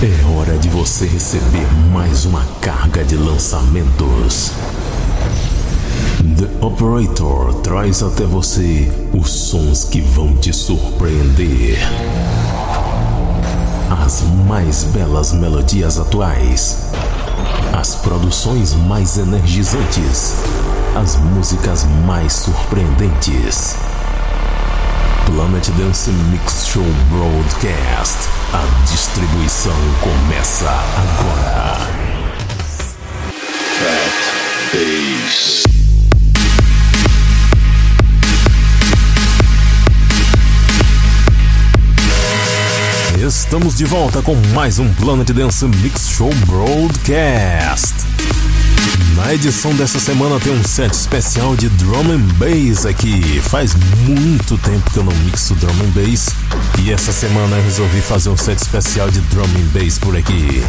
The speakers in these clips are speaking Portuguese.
É hora de você receber mais uma carga de lançamentos. The Operator traz até você os sons que vão te surpreender. As mais belas melodias atuais. As produções mais energizantes. As músicas mais surpreendentes. Planet Dance Mix Show Broadcast. A distribuição começa agora. Fat Bass. Estamos de volta com mais um Planet Dance Mix Show Broadcast. Na edição dessa semana tem um set especial de drum and bass aqui. Faz muito tempo que eu não mixo drum and bass e essa semana eu resolvi fazer um set especial de drum and bass por aqui.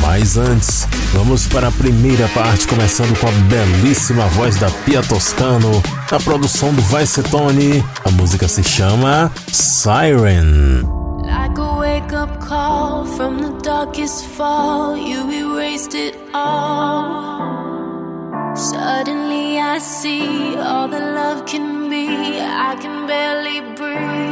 Mas antes, vamos para a primeira parte, começando com a belíssima voz da Pia Toscano, a produção do Vicetone. A música se chama Siren. Like wake up call from the darkest fall, you erased it all. Suddenly I see all the love can be, I can barely breathe.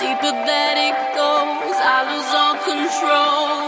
Deeper that it goes, I lose all control.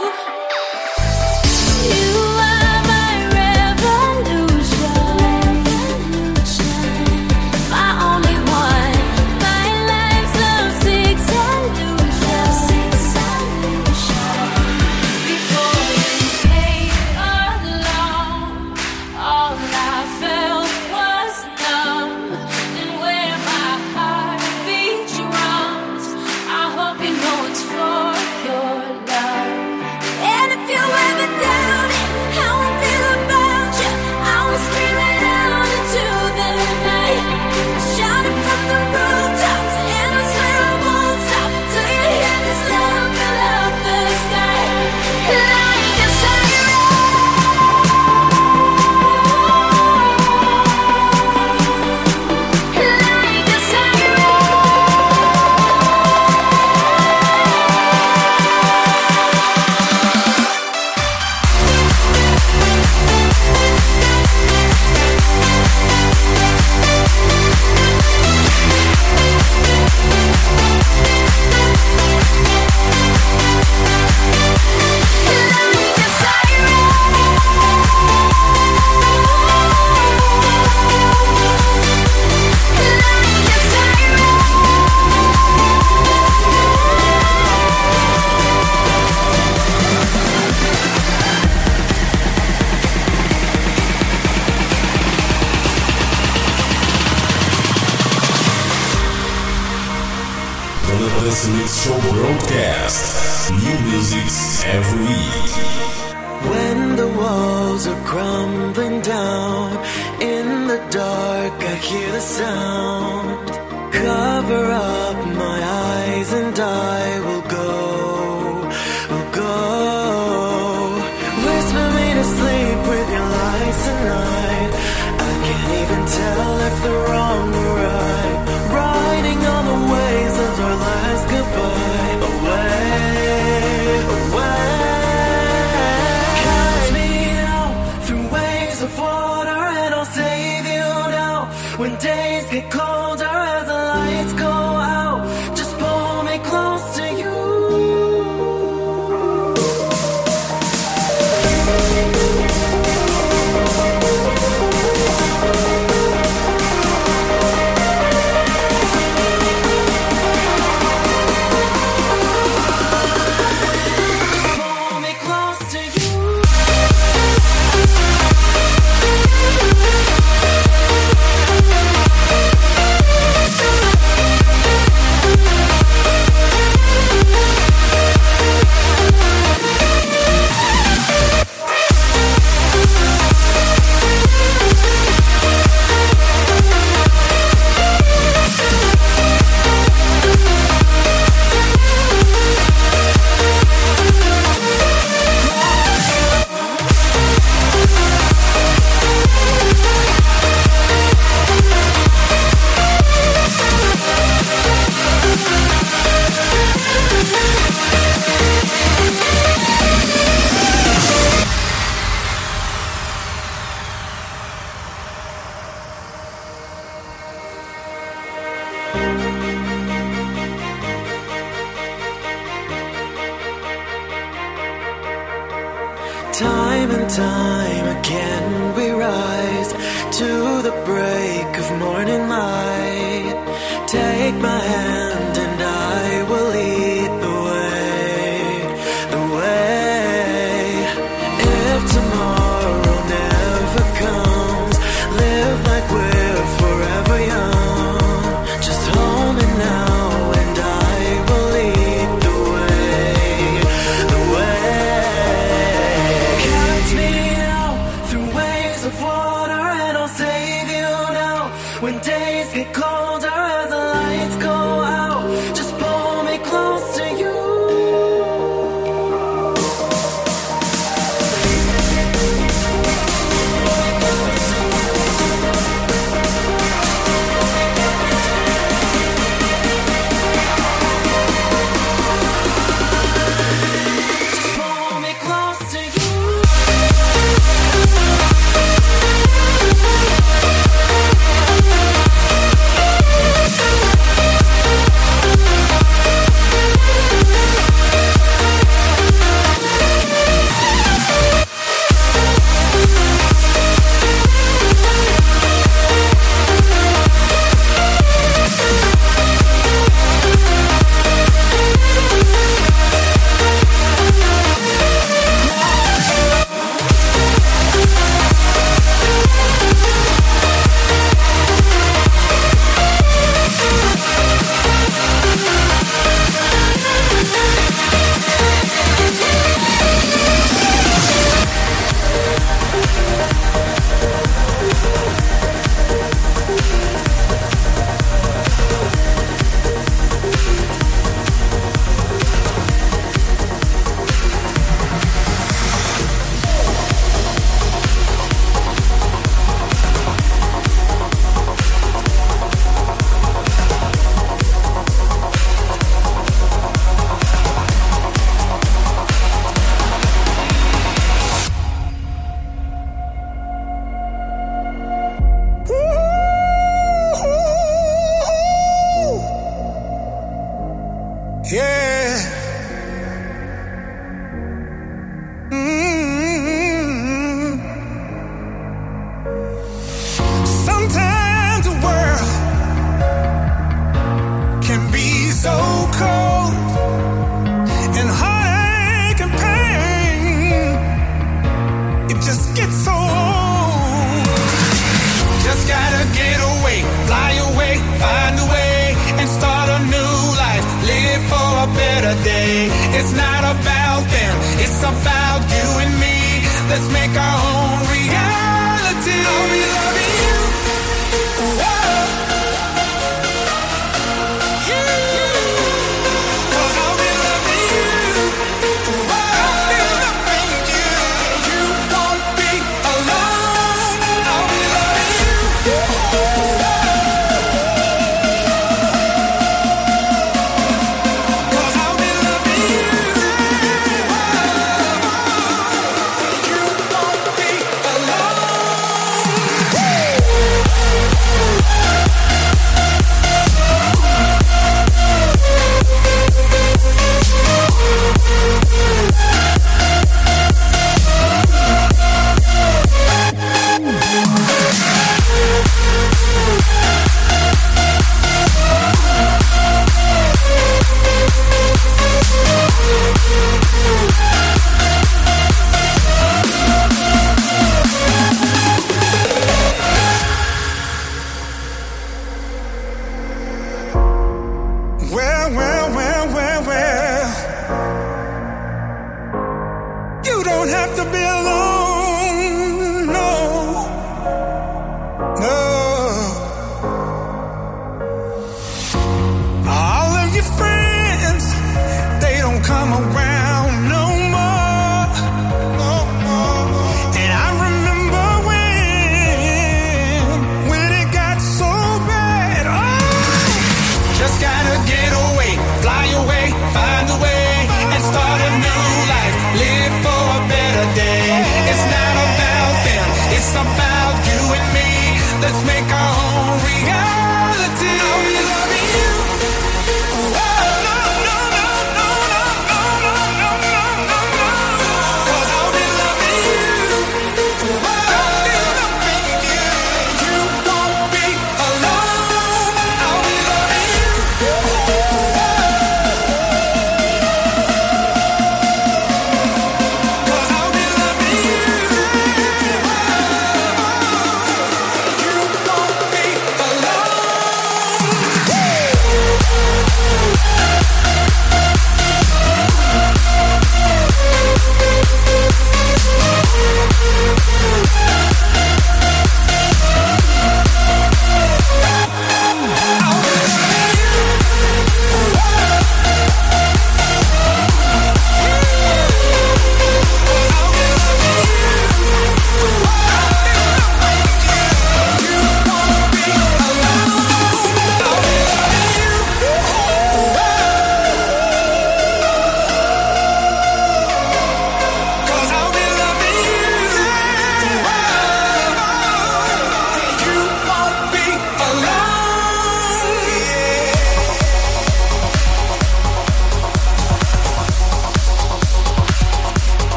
belong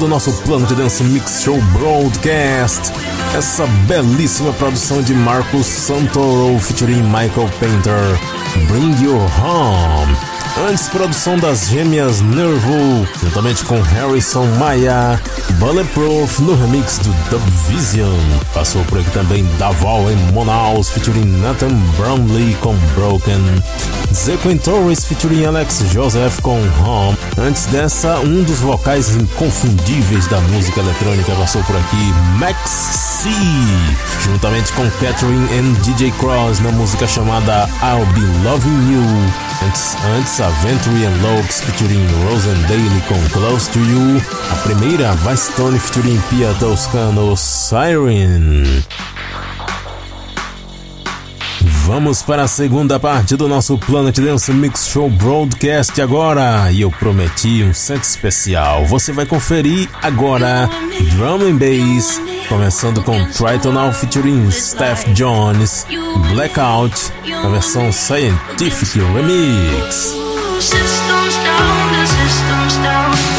do nosso plano de dance mix show broadcast, essa belíssima produção de Marcos Santoro featuring Michael Painter, Bring You Home. Antes, produção das gêmeas Nervo, juntamente com Harrison Maia, Bulletproof no remix do Dub Vision. Passou por aqui também Davol em Monaus, featuring Nathan Brownlee com Broken. Zequin Torres featuring Alex Joseph com Home. Antes dessa, um dos vocais inconfundíveis da música eletrônica passou por aqui, Max C, juntamente com Catherine and DJ Cross na música chamada I'll Be Loving You. Antes, antes Aventure and Lopes featuring Rosen Daly com Close to You. A primeira, Vice Tony featuring Pia Toscano, Siren. Vamos para a segunda parte do nosso Planet Dance Mix Show Broadcast agora. E eu prometi um set especial. Você vai conferir agora Drum and Bass, começando com Tritonal featuring Steph Jones, Blackout, a versão Scientific Remix. Systems down, the systems down.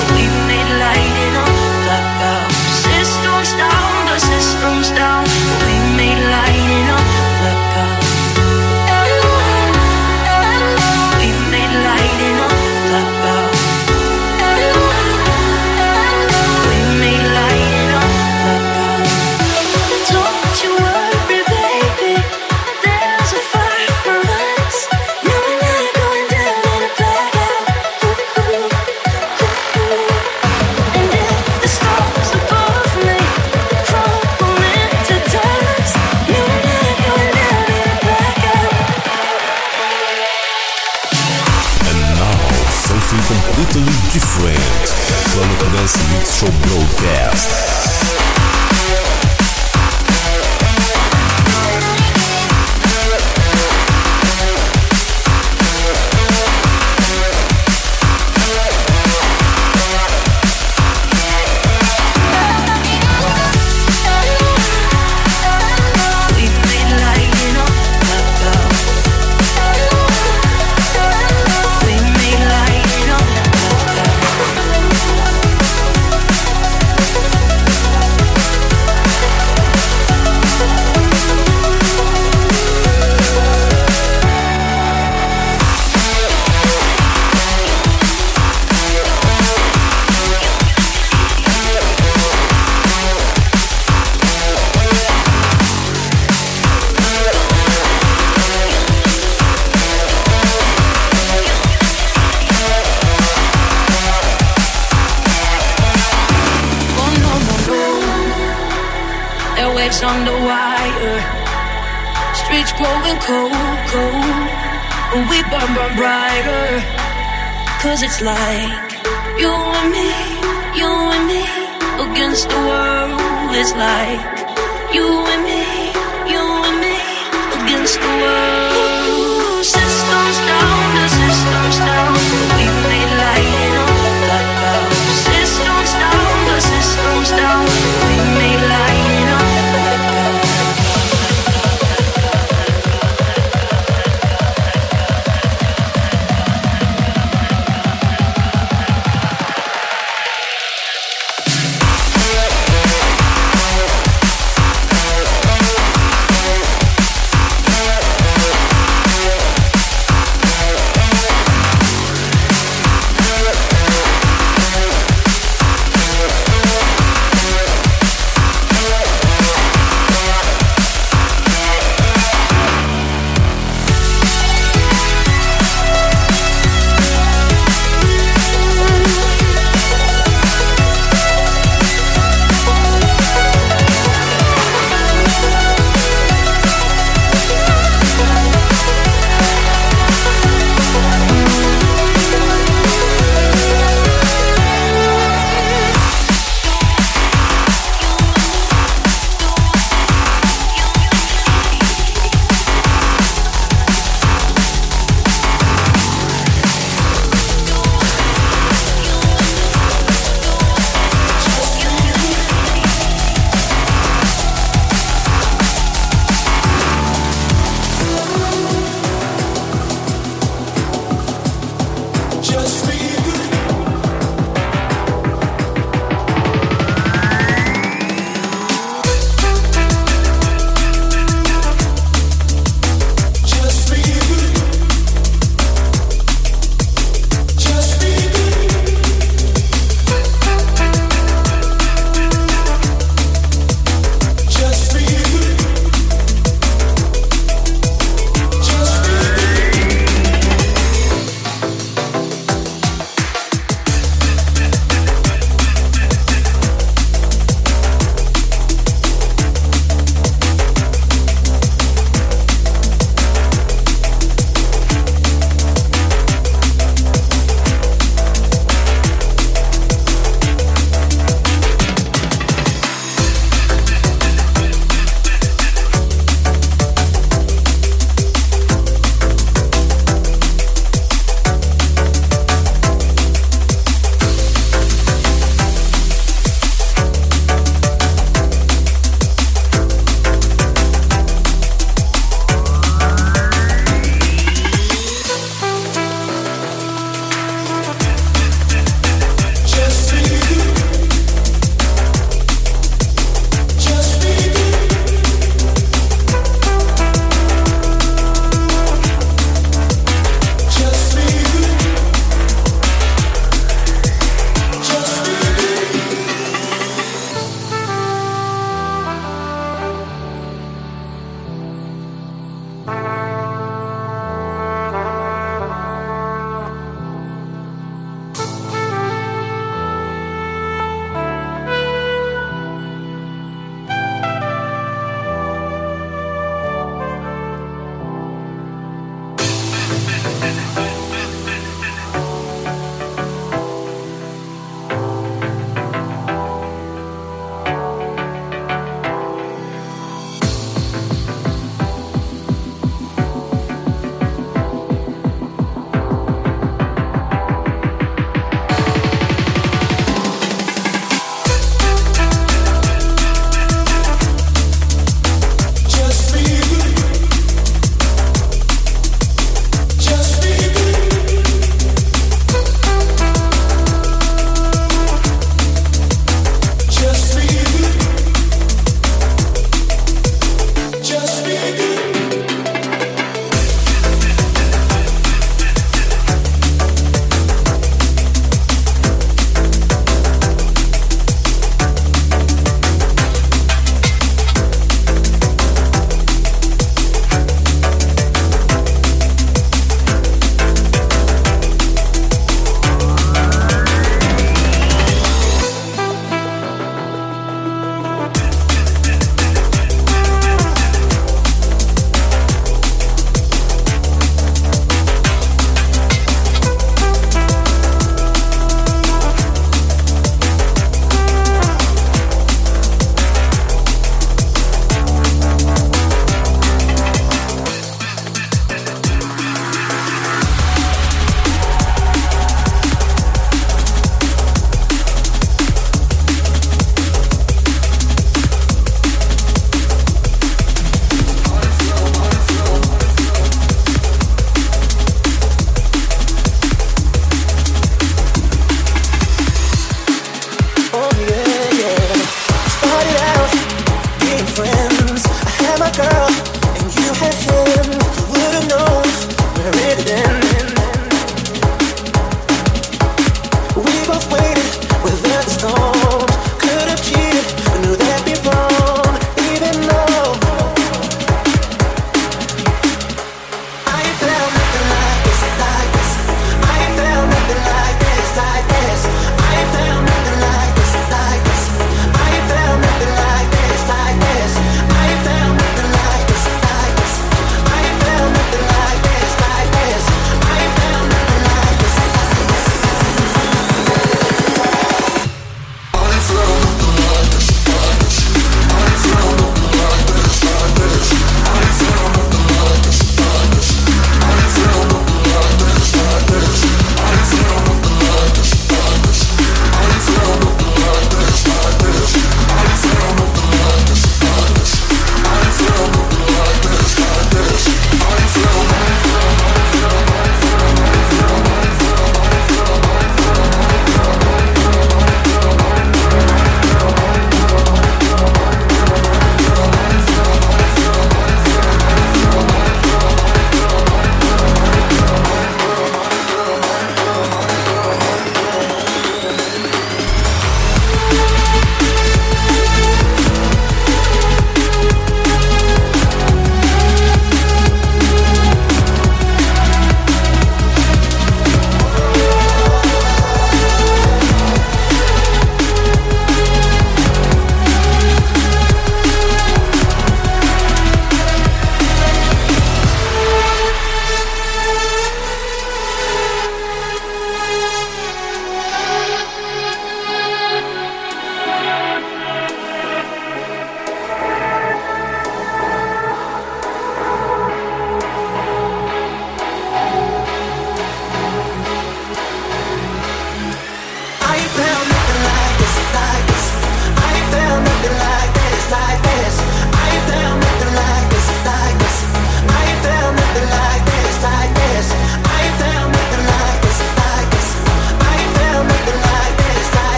Completely different. Planet Dance Mix Show Broadcast. Cause it's like you and me, you and me against the world. It's like you and me,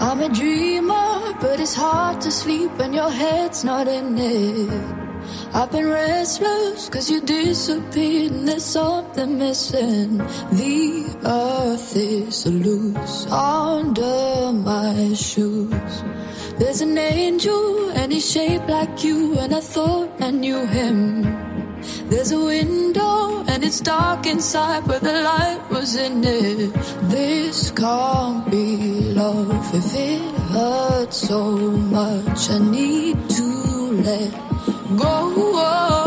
I'm a dreamer, but it's hard to sleep when your head's not in it. I've been restless cause you disappeared and there's something missing. The earth is loose under my shoes. There's an angel and he's shaped like you and I thought I knew him. There's a window and it's dark inside, but the light was in it. This can't be love if it hurts so much. I need to let go.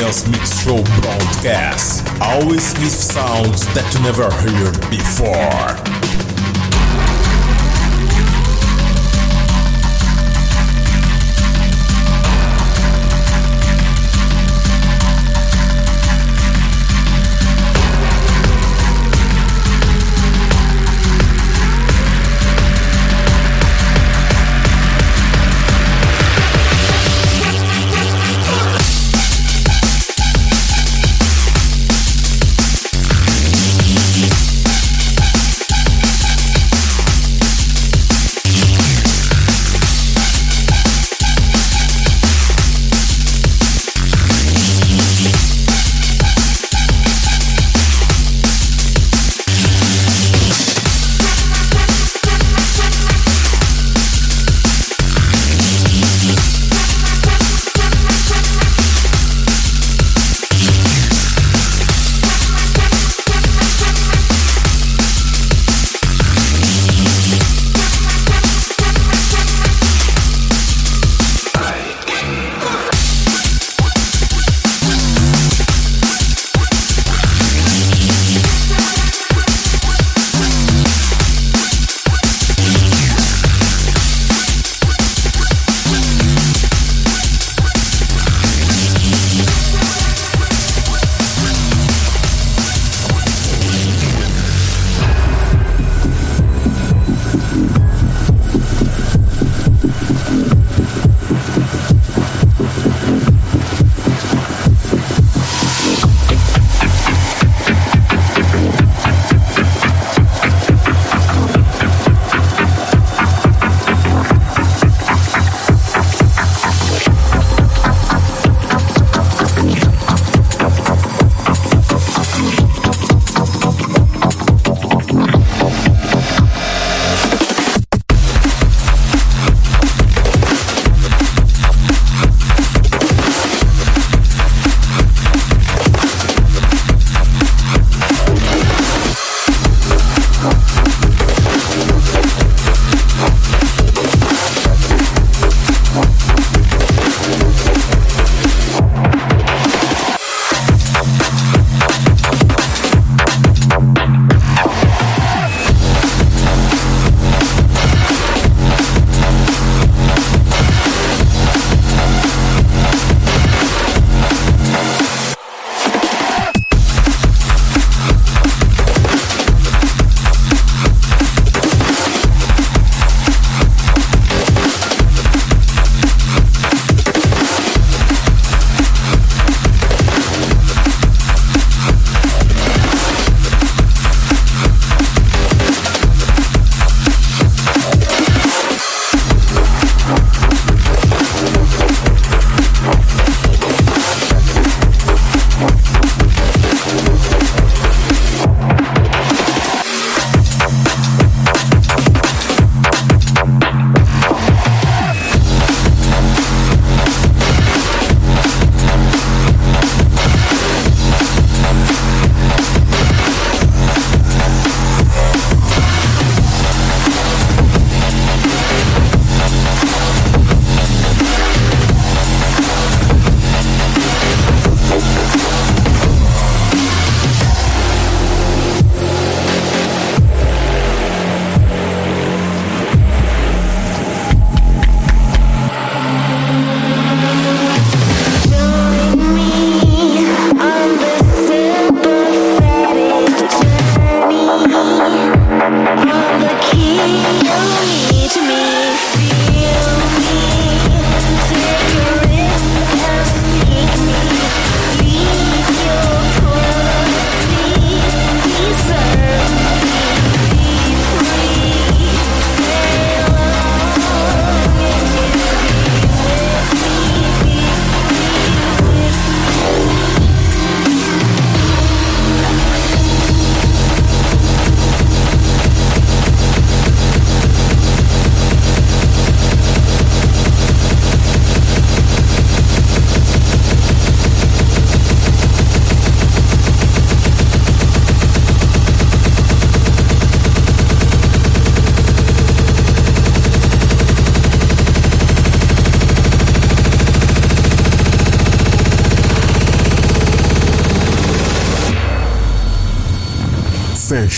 Dance Mix Show broadcast, always with sounds that you never heard before.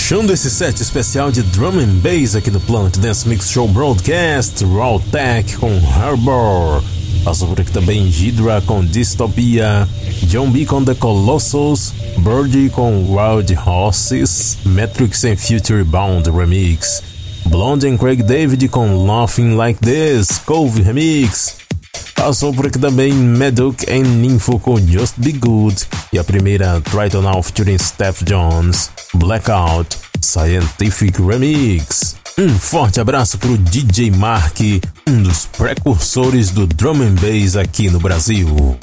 Fechando esse set especial de drum and bass aqui no Planet Dance Mix Show Broadcast, Raw Tech com Harbor. Passou por aqui também Hydra com Dystopia, John B com The Colossus, Birdie com Wild Horses, Matrix and Future Bound Remix, Blonde and Craig David com Laughing Like This, Cove Remix, Passou por aqui também Meduc and Nympho com Just Be Good e a primeira Triton Now featuring Steph Jones, Blackout, Scientific Remix. Um forte abraço pro DJ Mark, um dos precursores do drum and bass aqui no Brasil.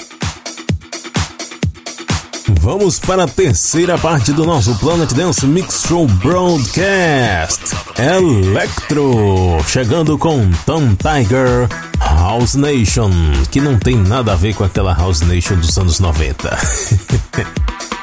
Vamos para a terceira parte do nosso Planet Dance Mix Show Broadcast. Electro, chegando com Tom Tiger, House Nation, que não tem nada a ver com aquela House Nation dos anos 90.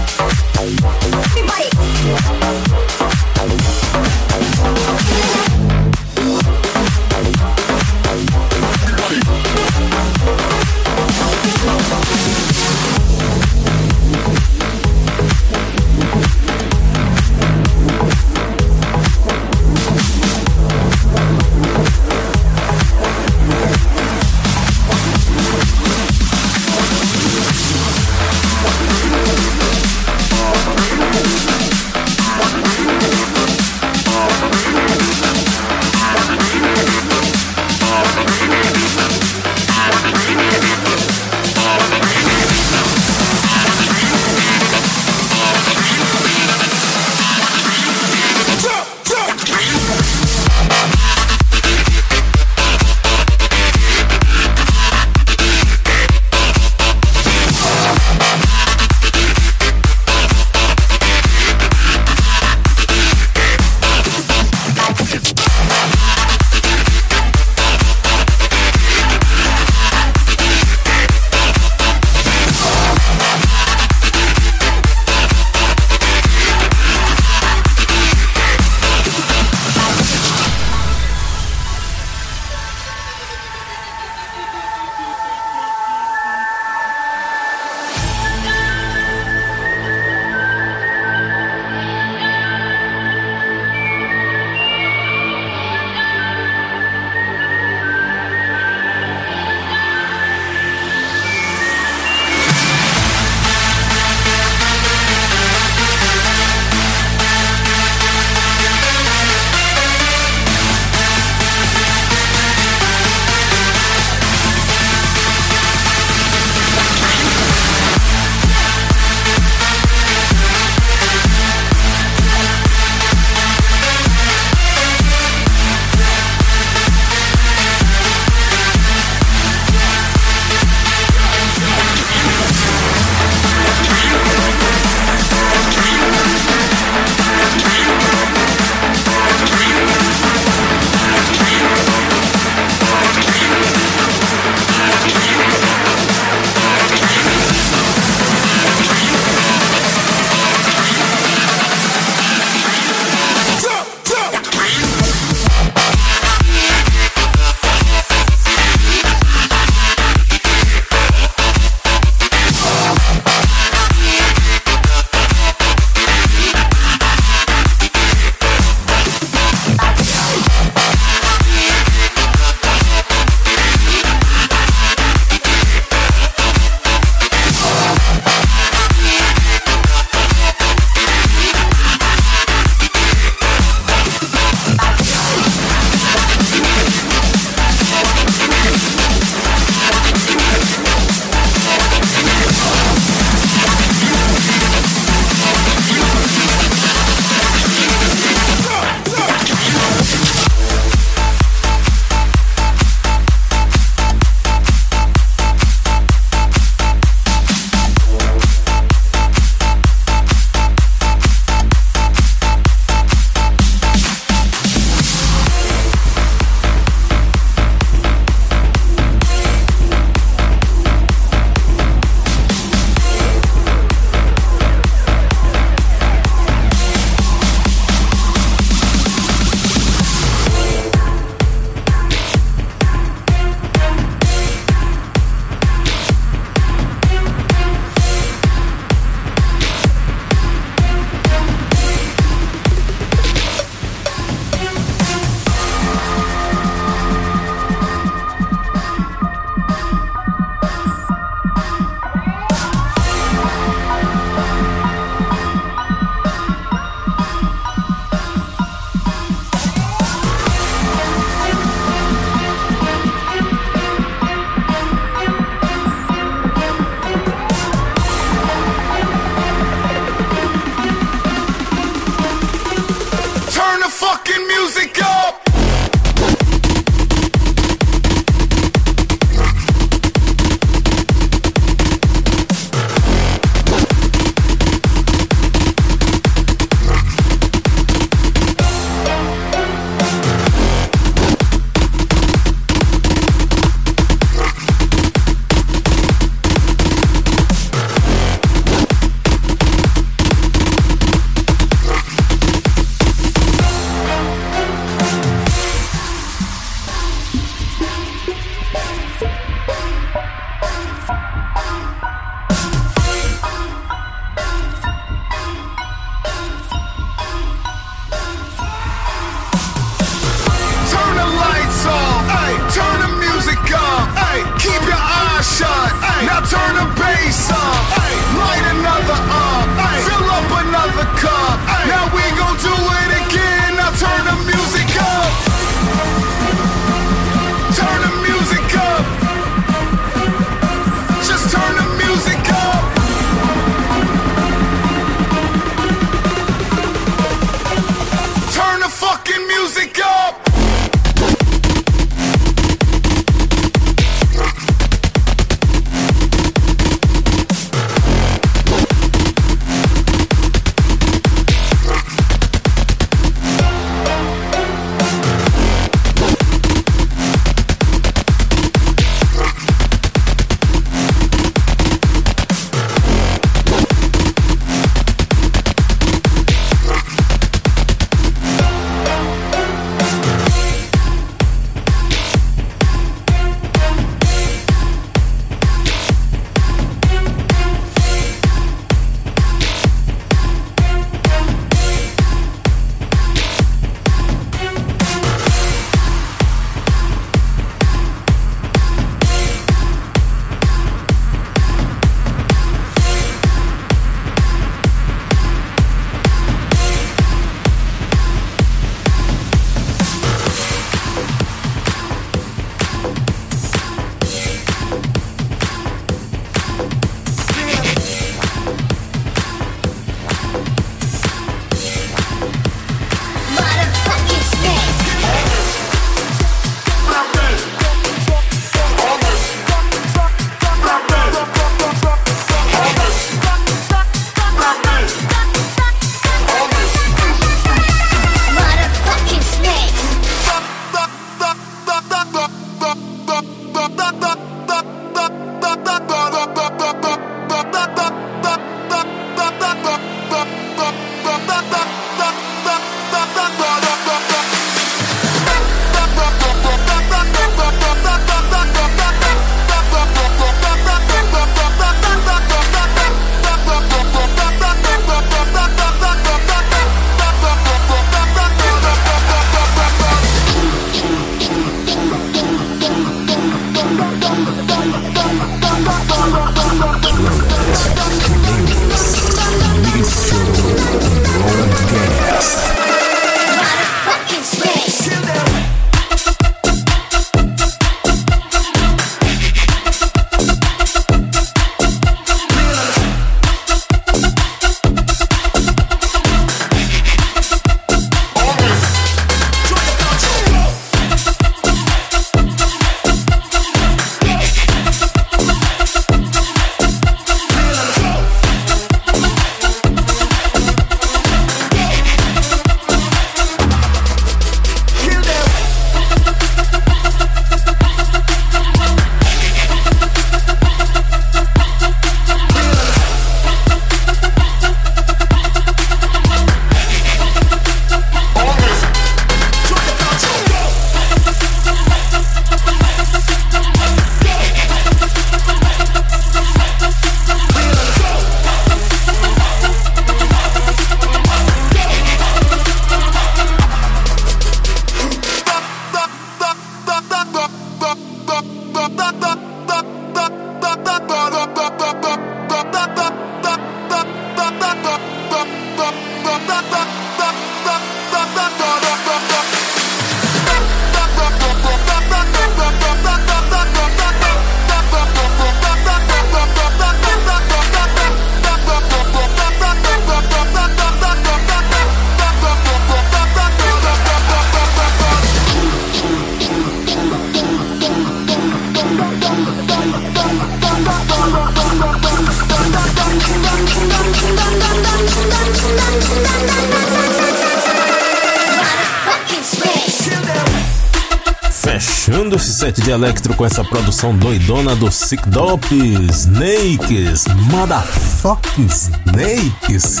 set de Electro com essa produção doidona do Sick Dop, Snakes, Motherfucking Snakes.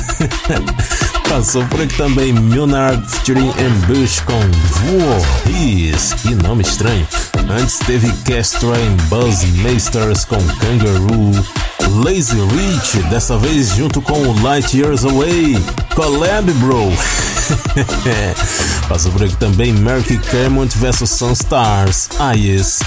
Passou por aqui também Munard featuring Ambush com Voorhees, que nome estranho. Antes teve Castro e Buzzmasters com Kangaroo. Lazy Rich, dessa vez junto com Light Years Away, Collab Bro. Passou por aqui também Merky Kermont vs Sunstars, Ayes,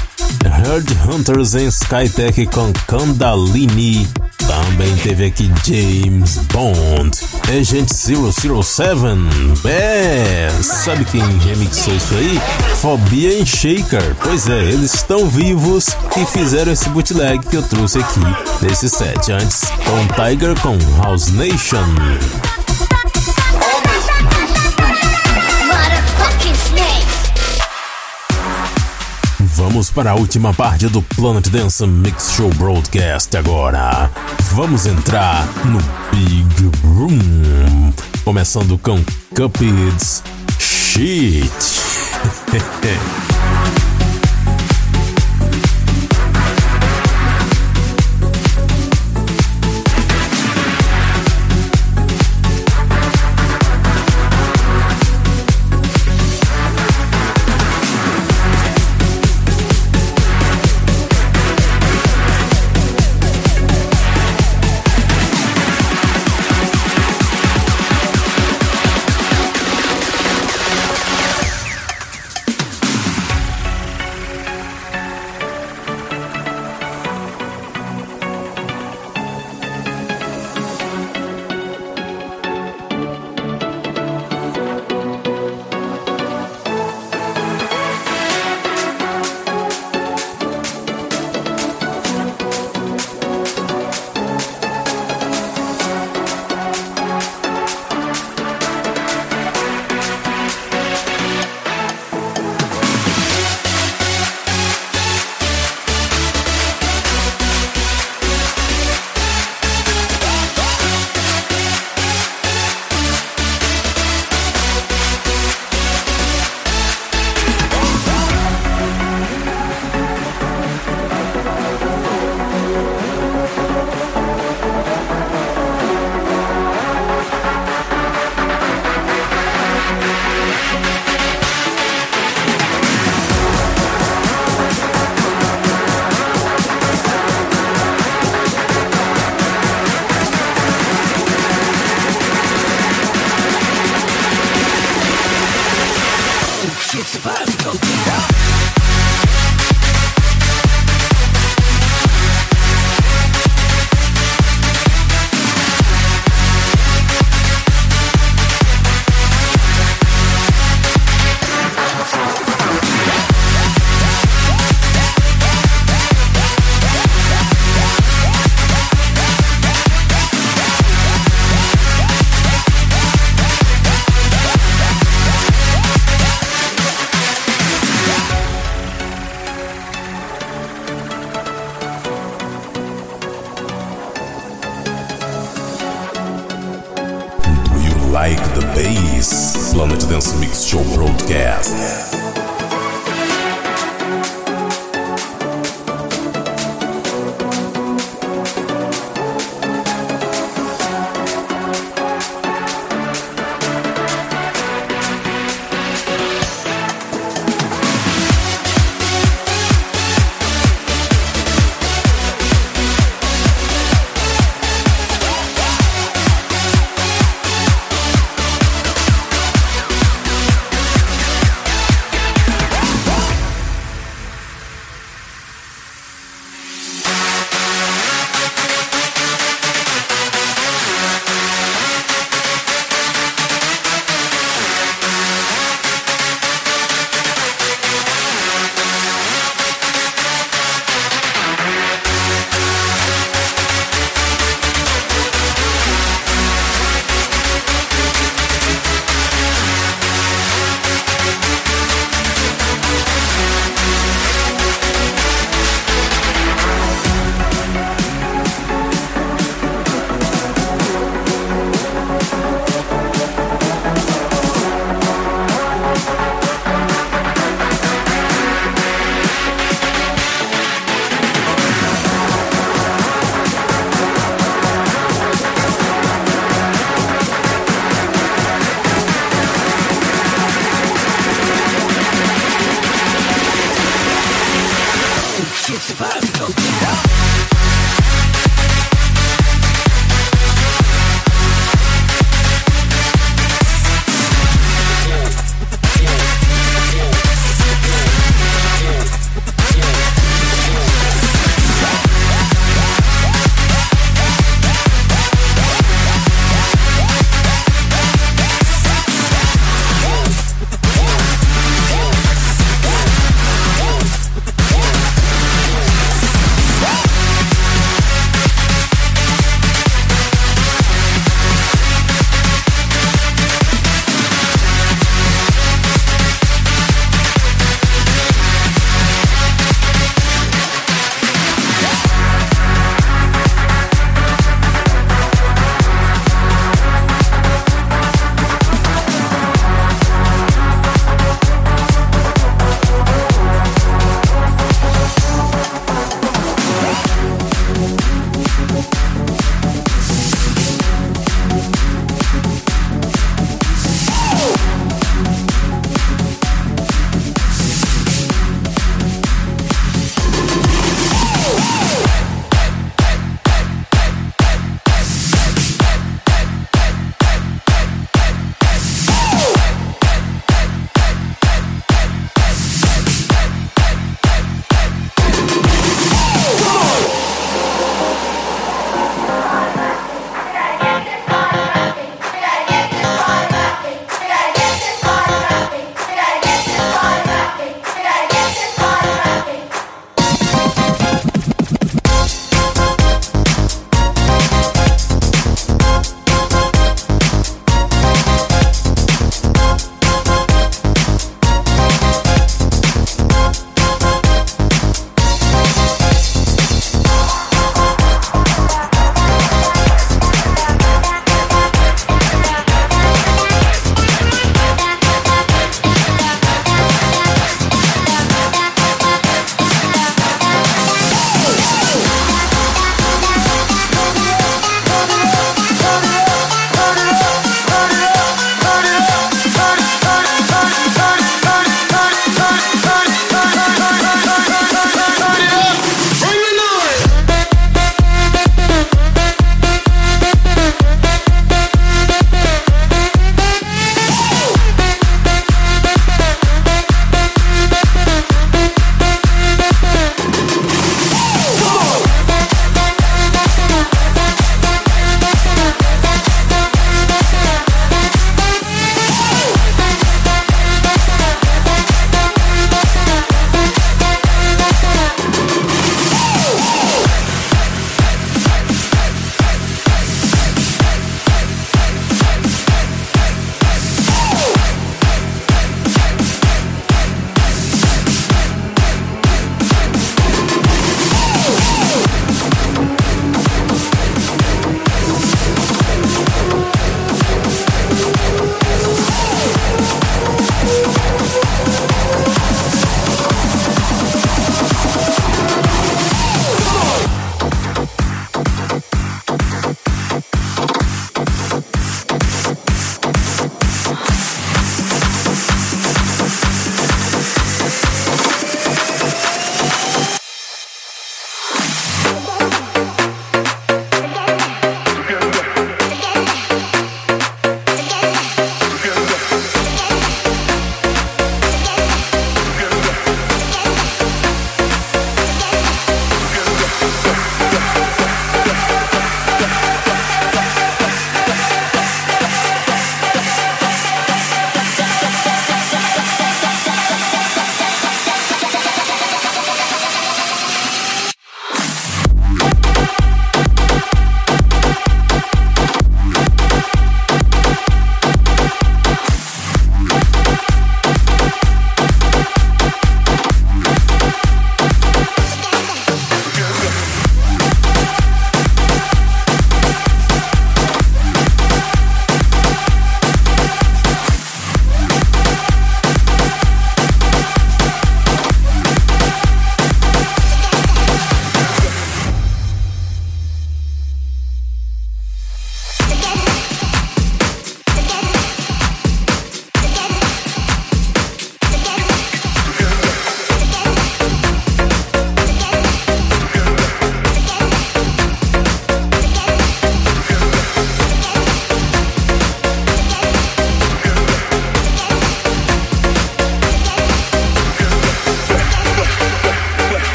Herd Hunters em Skytech com Kandalini. Também teve aqui James Bond, Agent 007, é, sabe quem remixou isso aí? Fobia em Shaker. Pois é, eles estão vivos e fizeram esse bootleg que eu trouxe aqui nesse set. Antes, com Tiger com House Nation. Vamos para a última parte do Planet Dance Mix Show Broadcast agora. Vamos entrar no Big Room, começando com Cupids Shit.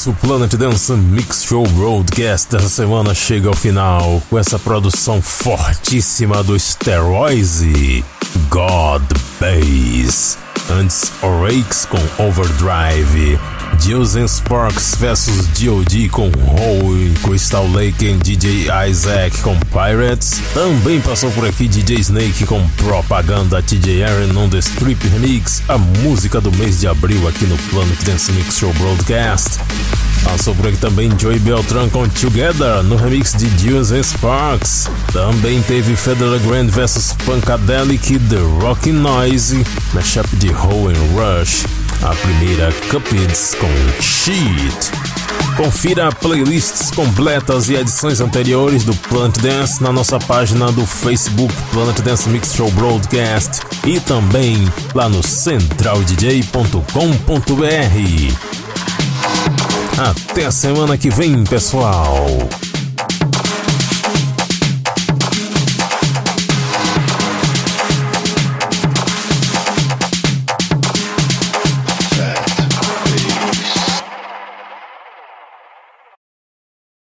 nosso Planet Dance Mix Show Broadcast dessa semana chega ao final com essa produção fortíssima do Steroids God Bass. Antes, Orakes com Overdrive. Jules and Sparks vs D.O.D. com Howe, Crystal Lake e DJ Isaac com Pirates. Também passou por aqui DJ Snake com Propaganda, TJ Aaron on the Strip Remix, a música do mês de abril aqui no Planet Dance Mix Show Broadcast. Passou por aqui também Joey Beltran com Together no remix de Jules and Sparks. Também teve Federal Grand vs Punkadelic The Rockin' Noise, mashup de Howe and Rush. A primeira Cupids com Cheat. Confira playlists completas e edições anteriores do Planet Dance na nossa página do Facebook Planet Dance Mix Show Broadcast e também lá no centraldj.com.br. Até semana que vem, pessoal!